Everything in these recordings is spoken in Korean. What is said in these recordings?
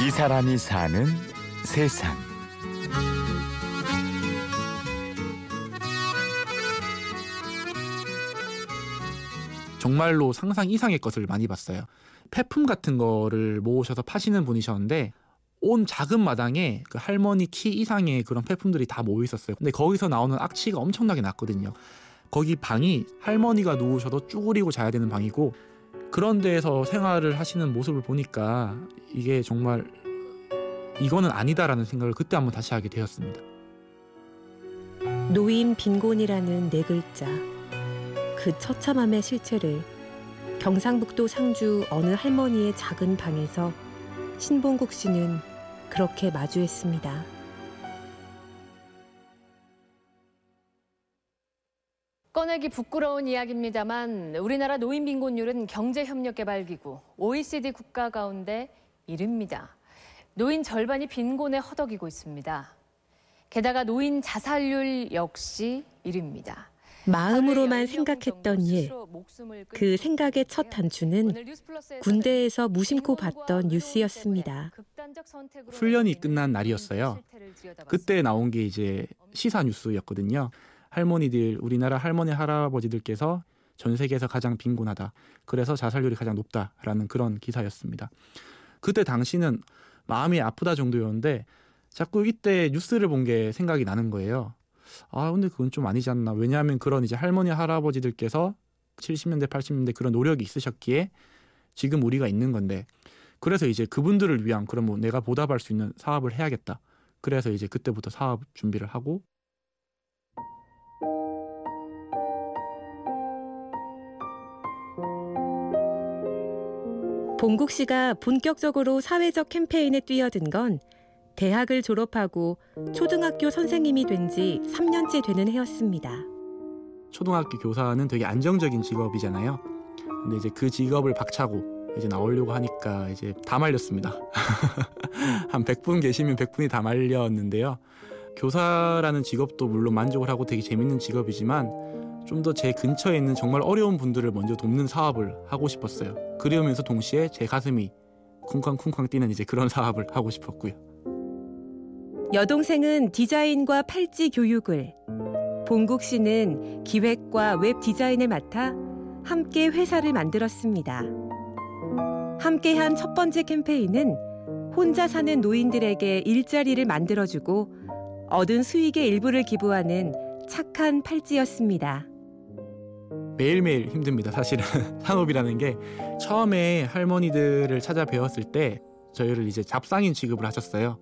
이 사람이 사는 세상. 정말로 상상 이상의 것을 많이 봤어요. 폐품 같은 거를 모으셔서 파시는 분이셨는데 온 작은 마당에 그 할머니 키 이상의 그런 폐품들이 다 모여 있었어요. 근데 거기서 나오는 악취가 엄청나게 났거든요. 거기 방이 할머니가 누우셔도 쭈그리고 자야 되는 방이고 그런 데에서 생활을 하시는 모습을 보니까 이게 정말 이거는 아니다라는 생각을 그때 한번 다시 하게 되었습니다. 노인 빈곤이라는 네 글자. 그 처참함의 실체를 경상북도 상주 어느 할머니의 작은 방에서 신봉국 씨는 그렇게 마주했습니다. 꺼내기 부끄러운 이야기입니다만 우리나라 노인 빈곤율은 경제협력개발기구 OECD 국가 가운데 1위입니다. 노인 절반이 빈곤에 허덕이고 있습니다. 게다가 노인 자살률 역시 1위입니다. 마음으로만 생각했던 일, 그 생각의 첫 단추는 군대에서 무심코 봤던 뉴스였습니다. 훈련이 끝난 날이었어요. 그때 나온 게 이제 시사 뉴스였거든요. 할머니들, 우리나라 할머니 할아버지들께서 전 세계에서 가장 빈곤하다. 그래서 자살률이 가장 높다라는 그런 기사였습니다. 그때 당시는 마음이 아프다 정도였는데 자꾸 이때 뉴스를 본 게 생각이 나는 거예요. 아 근데 그건 좀 아니지 않나 왜냐하면 그런 이제 할머니 할아버지들께서 70년대 80년대 그런 노력이 있으셨기에 지금 우리가 있는 건데 그래서 이제 그분들을 위한 그런 뭐 내가 보답할 수 있는 사업을 해야겠다 그래서 이제 그때부터 사업 준비를 하고 봉국 씨가 본격적으로 사회적 캠페인에 뛰어든 건 대학을 졸업하고 초등학교 선생님이 된 지 3년째 되는 해였습니다. 초등학교 교사는 되게 안정적인 직업이잖아요. 근데 이제 그 직업을 박차고 이제 나오려고 하니까 이제 다 말렸습니다. 한 100분 계시면 100분이 다 말렸는데요. 교사라는 직업도 물론 만족을 하고 되게 재밌는 직업이지만 좀 더 제 근처에 있는 정말 어려운 분들을 먼저 돕는 사업을 하고 싶었어요. 그러면서 동시에 제 가슴이 쿵쾅쿵쾅 뛰는 이제 그런 사업을 하고 싶었고요. 여동생은 디자인과 팔찌 교육을, 봉국 씨는 기획과 웹 디자인을 맡아 함께 회사를 만들었습니다. 함께한 첫 번째 캠페인은 혼자 사는 노인들에게 일자리를 만들어주고 얻은 수익의 일부를 기부하는 착한 팔찌였습니다. 매일매일 힘듭니다. 사실은 산업이라는 게 처음에 할머니들을 찾아 배웠을 때 저희를 이제 잡상인 취급을 하셨어요.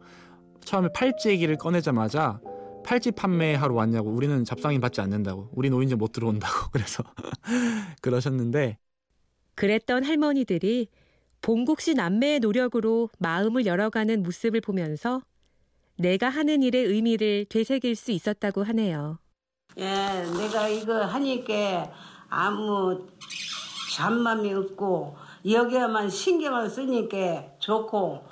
처음에 팔찌 얘기를 꺼내자마자 팔찌 판매하러 왔냐고 우리는 잡상인 받지 않는다고 우리 노인정 못 들어온다고 그래서 그러셨는데 그랬던 할머니들이 봉국 씨 남매의 노력으로 마음을 열어가는 모습을 보면서 내가 하는 일의 의미를 되새길 수 있었다고 하네요. 예, 내가 이거 하니까 아무 잔맘이 없고 여기에만 신경을 쓰니까 좋고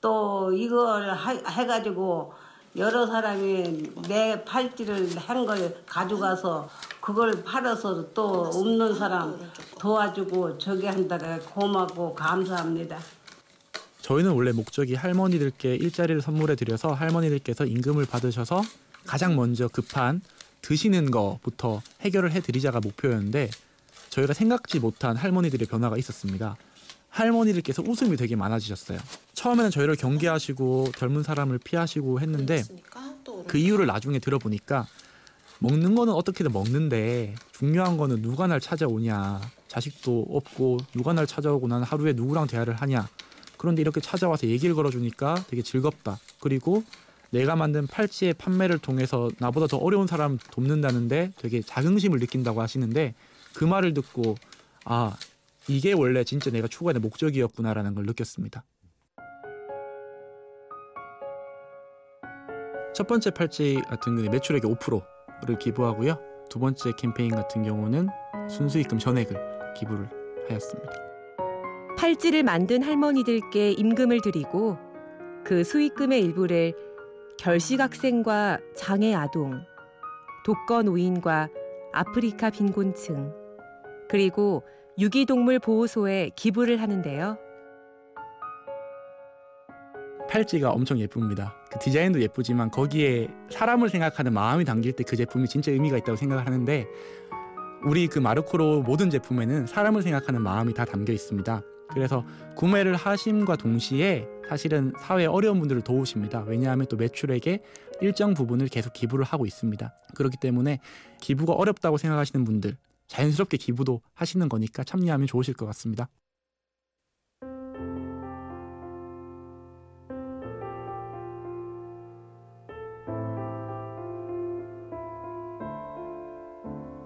또 이걸 해가지고 여러 사람이 내 팔찌를 한 걸 가져가서 그걸 팔아서 또 없는 사람 도와주고 저기 한다라 고맙고 감사합니다. 저희는 원래 목적이 할머니들께 일자리를 선물해 드려서 할머니들께서 임금을 받으셔서 가장 먼저 급한 드시는 거부터 해결을 해 드리자가 목표였는데 저희가 생각지 못한 할머니들의 변화가 있었습니다. 할머니들께서 웃음이 되게 많아지셨어요. 처음에는 저희를 경계하시고 젊은 사람을 피하시고 했는데 그 이유를 나중에 들어보니까 먹는 거는 어떻게든 먹는데 중요한 거는 누가 날 찾아오냐 자식도 없고 누가 날 찾아오고 나는 하루에 누구랑 대화를 하냐 그런데 이렇게 찾아와서 얘기를 걸어주니까 되게 즐겁다 그리고 내가 만든 팔찌의 판매를 통해서 나보다 더 어려운 사람 돕는다는데 되게 자긍심을 느낀다고 하시는데 그 말을 듣고 아 이게 원래 진짜 내가 추구하는 목적이었구나라는 걸 느꼈습니다. 첫 번째 팔찌 같은 경우는 매출액의 5%를 기부하고요. 두 번째 캠페인 같은 경우는 순수익금 전액을 기부를 하였습니다. 팔찌를 만든 할머니들께 임금을 드리고 그 수익금의 일부를 결식 학생과 장애 아동, 독거 노인과 아프리카 빈곤층, 그리고 유기동물 보호소에 기부를 하는데요. 팔찌가 엄청 예쁩니다. 그 디자인도 예쁘지만 거기에 사람을 생각하는 마음이 담길 때 그 제품이 진짜 의미가 있다고 생각을 하는데 우리 그 마르코로 모든 제품에는 사람을 생각하는 마음이 다 담겨 있습니다. 그래서 구매를 하심과 동시에 사실은 사회 어려운 분들을 도우십니다. 왜냐하면 또 매출액의 일정 부분을 계속 기부를 하고 있습니다. 그렇기 때문에 기부가 어렵다고 생각하시는 분들 자연스럽게 기부도 하시는 거니까 참여하면 좋으실 것 같습니다.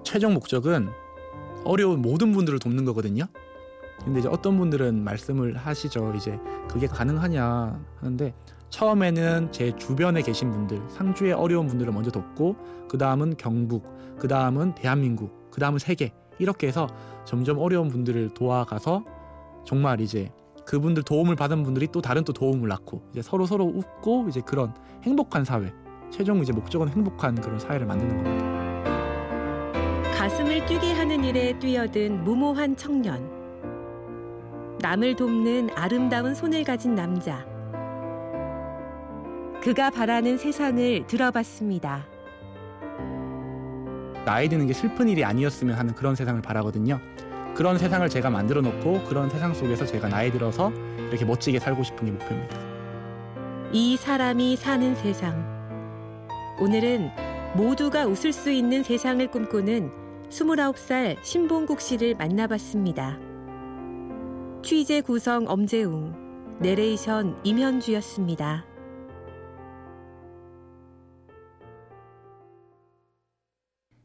최종 목적은 어려운 모든 분들을 돕는 거거든요. 근데 이제 어떤 분들은 말씀을 하시죠. 이제 그게 가능하냐 하는데 처음에는 제 주변에 계신 분들, 상주의 어려운 분들을 먼저 돕고 그 다음은 경북, 그 다음은 대한민국, 그 다음은 세계 이렇게 해서 점점 어려운 분들을 도와가서 정말 이제 그분들 도움을 받은 분들이 또 다른 또 도움을 낳고 이제 서로 서로 웃고 이제 그런 행복한 사회. 최종 이제 목적은 행복한 그런 사회를 만드는 겁니다. 가슴을 뛰게 하는 일에 뛰어든 무모한 청년. 남을 돕는 아름다운 손을 가진 남자. 그가 바라는 세상을 들어봤습니다. 나이 드는 게 슬픈 일이 아니었으면 하는 그런 세상을 바라거든요. 그런 세상을 제가 만들어 놓고 그런 세상 속에서 제가 나이 들어서 이렇게 멋지게 살고 싶은 게 목표입니다. 이 사람이 사는 세상. 오늘은 모두가 웃을 수 있는 세상을 꿈꾸는 29살 신봉국 씨를 만나봤습니다. 취재 구성 엄재웅, 내레이션 임현주였습니다.